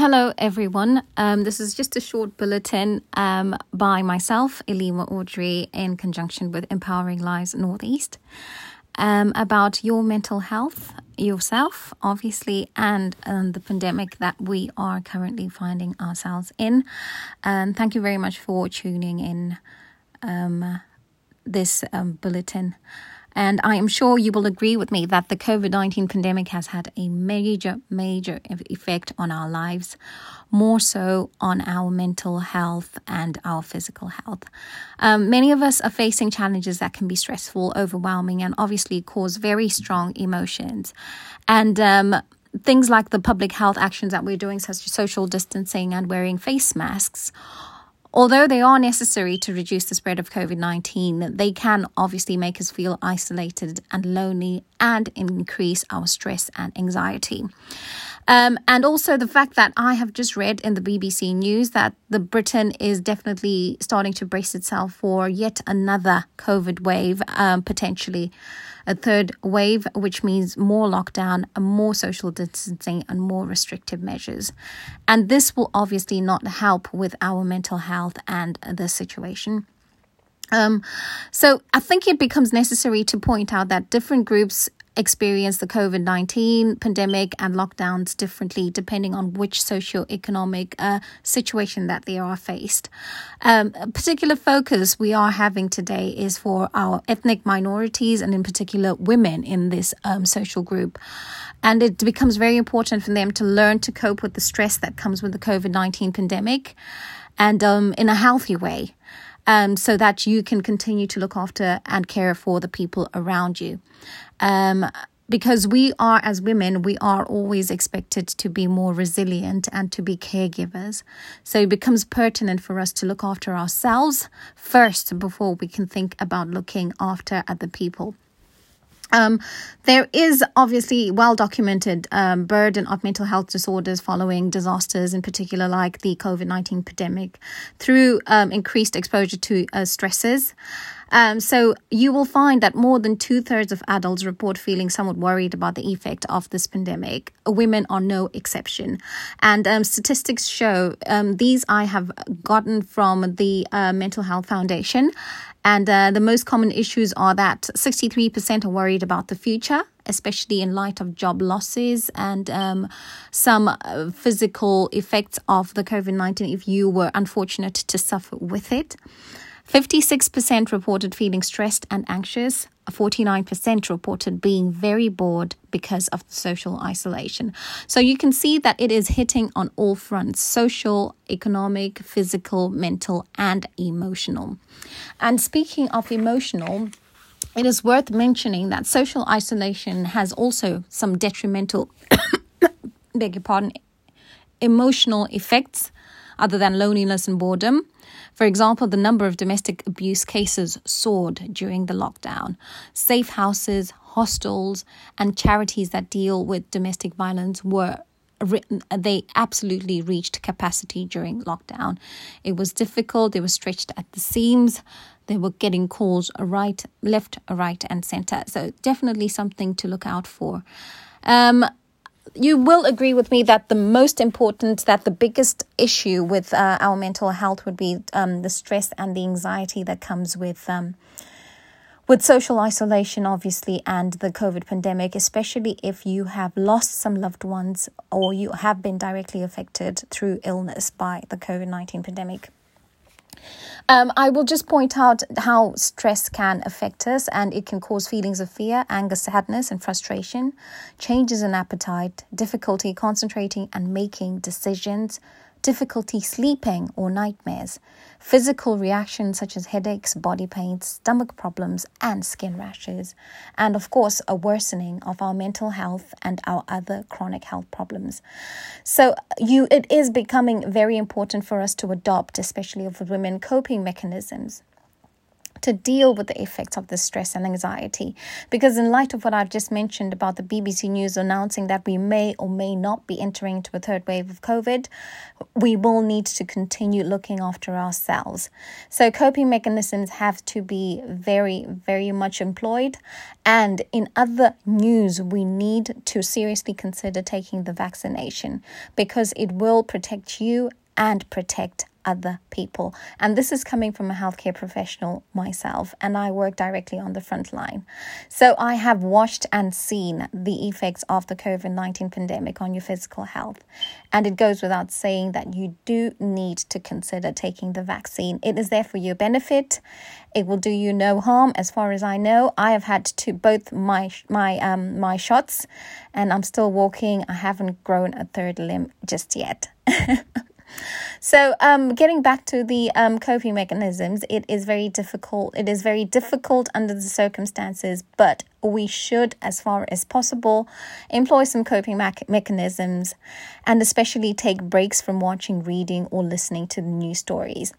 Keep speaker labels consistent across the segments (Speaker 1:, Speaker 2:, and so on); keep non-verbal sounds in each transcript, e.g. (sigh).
Speaker 1: Hello, everyone. Um, this is just a short bulletin um, by myself, Elima Audrey, in conjunction with Empowering Lives Northeast, um, about your mental health, yourself, obviously, and um, the pandemic that we are currently finding ourselves in. And thank you very much for tuning in um, this um, bulletin. And I am sure you will agree with me that the COVID 19 pandemic has had a major, major effect on our lives, more so on our mental health and our physical health. Um, many of us are facing challenges that can be stressful, overwhelming, and obviously cause very strong emotions. And um, things like the public health actions that we're doing, such as social distancing and wearing face masks, Although they are necessary to reduce the spread of COVID 19, they can obviously make us feel isolated and lonely and increase our stress and anxiety. Um, and also the fact that I have just read in the BBC News that the Britain is definitely starting to brace itself for yet another COVID wave, um, potentially a third wave, which means more lockdown, more social distancing, and more restrictive measures. And this will obviously not help with our mental health and the situation. Um, so I think it becomes necessary to point out that different groups experience the COVID 19 pandemic and lockdowns differently depending on which socio-economic uh, situation that they are faced. Um, a particular focus we are having today is for our ethnic minorities and, in particular, women in this um, social group. And it becomes very important for them to learn to cope with the stress that comes with the COVID 19 pandemic and um, in a healthy way um, so that you can continue to look after and care for the people around you. Um, because we are, as women, we are always expected to be more resilient and to be caregivers. So it becomes pertinent for us to look after ourselves first before we can think about looking after other people. Um, there is obviously well documented um, burden of mental health disorders following disasters, in particular like the COVID 19 pandemic, through um, increased exposure to uh, stresses. Um, so you will find that more than two thirds of adults report feeling somewhat worried about the effect of this pandemic. Women are no exception. And um, statistics show um, these I have gotten from the uh, Mental Health Foundation. And uh, the most common issues are that 63% are worried about the future, especially in light of job losses and um, some uh, physical effects of the COVID 19 if you were unfortunate to suffer with it. 56% reported feeling stressed and anxious. 49% reported being very bored because of social isolation. So you can see that it is hitting on all fronts social, economic, physical, mental, and emotional. And speaking of emotional, it is worth mentioning that social isolation has also some detrimental, (coughs) beg your pardon, emotional effects other than loneliness and boredom. For example, the number of domestic abuse cases soared during the lockdown. Safe houses, hostels, and charities that deal with domestic violence were they absolutely reached capacity during lockdown. It was difficult, they were stretched at the seams, they were getting calls right, left, right, and center. So, definitely something to look out for. Um, you will agree with me that the most important, that the biggest issue with uh, our mental health would be um, the stress and the anxiety that comes with um, with social isolation, obviously, and the COVID pandemic, especially if you have lost some loved ones or you have been directly affected through illness by the COVID nineteen pandemic. Um, I will just point out how stress can affect us and it can cause feelings of fear, anger, sadness, and frustration, changes in appetite, difficulty concentrating and making decisions, difficulty sleeping or nightmares, physical reactions such as headaches, body pains, stomach problems, and skin rashes, and of course, a worsening of our mental health and our other chronic health problems. So, you it is becoming very important for us to adopt, especially for women, coping mechanisms to deal with the effects of the stress and anxiety. Because, in light of what I've just mentioned about the BBC News announcing that we may or may not be entering into a third wave of COVID, we will need to continue looking after ourselves. So, coping mechanisms have to be very, very much employed. And in other news, we need to seriously consider taking the vaccination because it will protect you and protect other people. And this is coming from a healthcare professional myself, and I work directly on the front line. So I have watched and seen the effects of the COVID 19 pandemic on your physical health. And it goes without saying that you do need to consider taking the vaccine. It is there for your benefit. It will do you no harm, as far as I know. I have had to both my my um my shots, and I'm still walking. I haven't grown a third limb just yet. (laughs) So, um, getting back to the um, coping mechanisms, it is very difficult. It is very difficult under the circumstances, but we should, as far as possible, employ some coping me- mechanisms and especially take breaks from watching, reading, or listening to the news stories.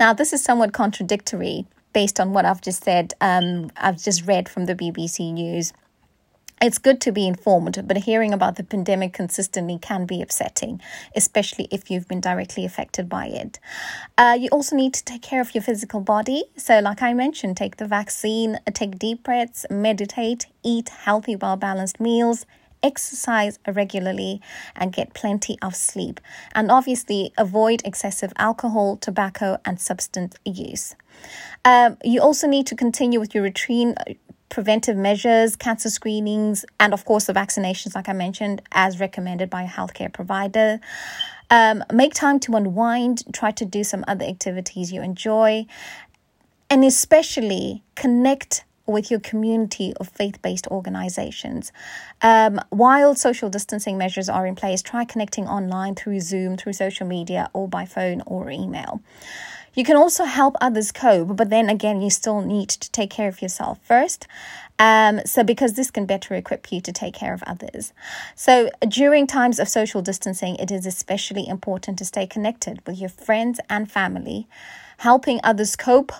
Speaker 1: Now, this is somewhat contradictory based on what I've just said. Um, I've just read from the BBC News it's good to be informed, but hearing about the pandemic consistently can be upsetting, especially if you've been directly affected by it. Uh, you also need to take care of your physical body. So, like I mentioned, take the vaccine, take deep breaths, meditate, eat healthy, well balanced meals exercise regularly and get plenty of sleep. And obviously, avoid excessive alcohol, tobacco, and substance use. Um, you also need to continue with your routine preventive measures, cancer screenings, and of course, the vaccinations, like I mentioned, as recommended by a healthcare provider. Um, make time to unwind, try to do some other activities you enjoy, and especially connect with your community of faith based organizations. Um, while social distancing measures are in place, try connecting online through Zoom, through social media, or by phone or email. You can also help others cope, but then again, you still need to take care of yourself first. Um, so, because this can better equip you to take care of others. So, during times of social distancing, it is especially important to stay connected with your friends and family. Helping others cope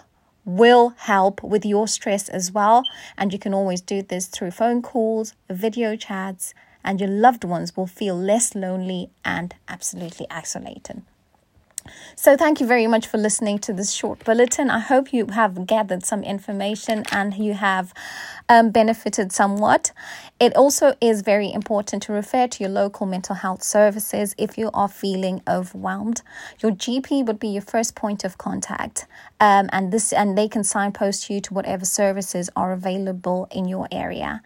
Speaker 1: will help with your stress as well. And you can always do this through phone calls, video chats, and your loved ones will feel less lonely and absolutely isolated. So, thank you very much for listening to this short bulletin. I hope you have gathered some information and you have um, benefited somewhat. It also is very important to refer to your local mental health services if you are feeling overwhelmed. Your GP would be your first point of contact, um, and this and they can signpost you to whatever services are available in your area.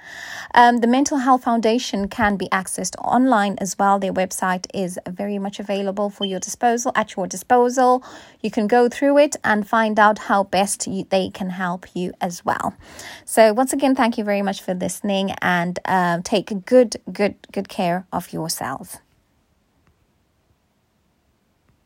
Speaker 1: Um, the Mental Health Foundation can be accessed online as well. Their website is very much available for your disposal at your disposal. You can go through it and find out how best you, they can help you as well. So once again, thank you very much for listening and uh, take good, good, good care of yourself.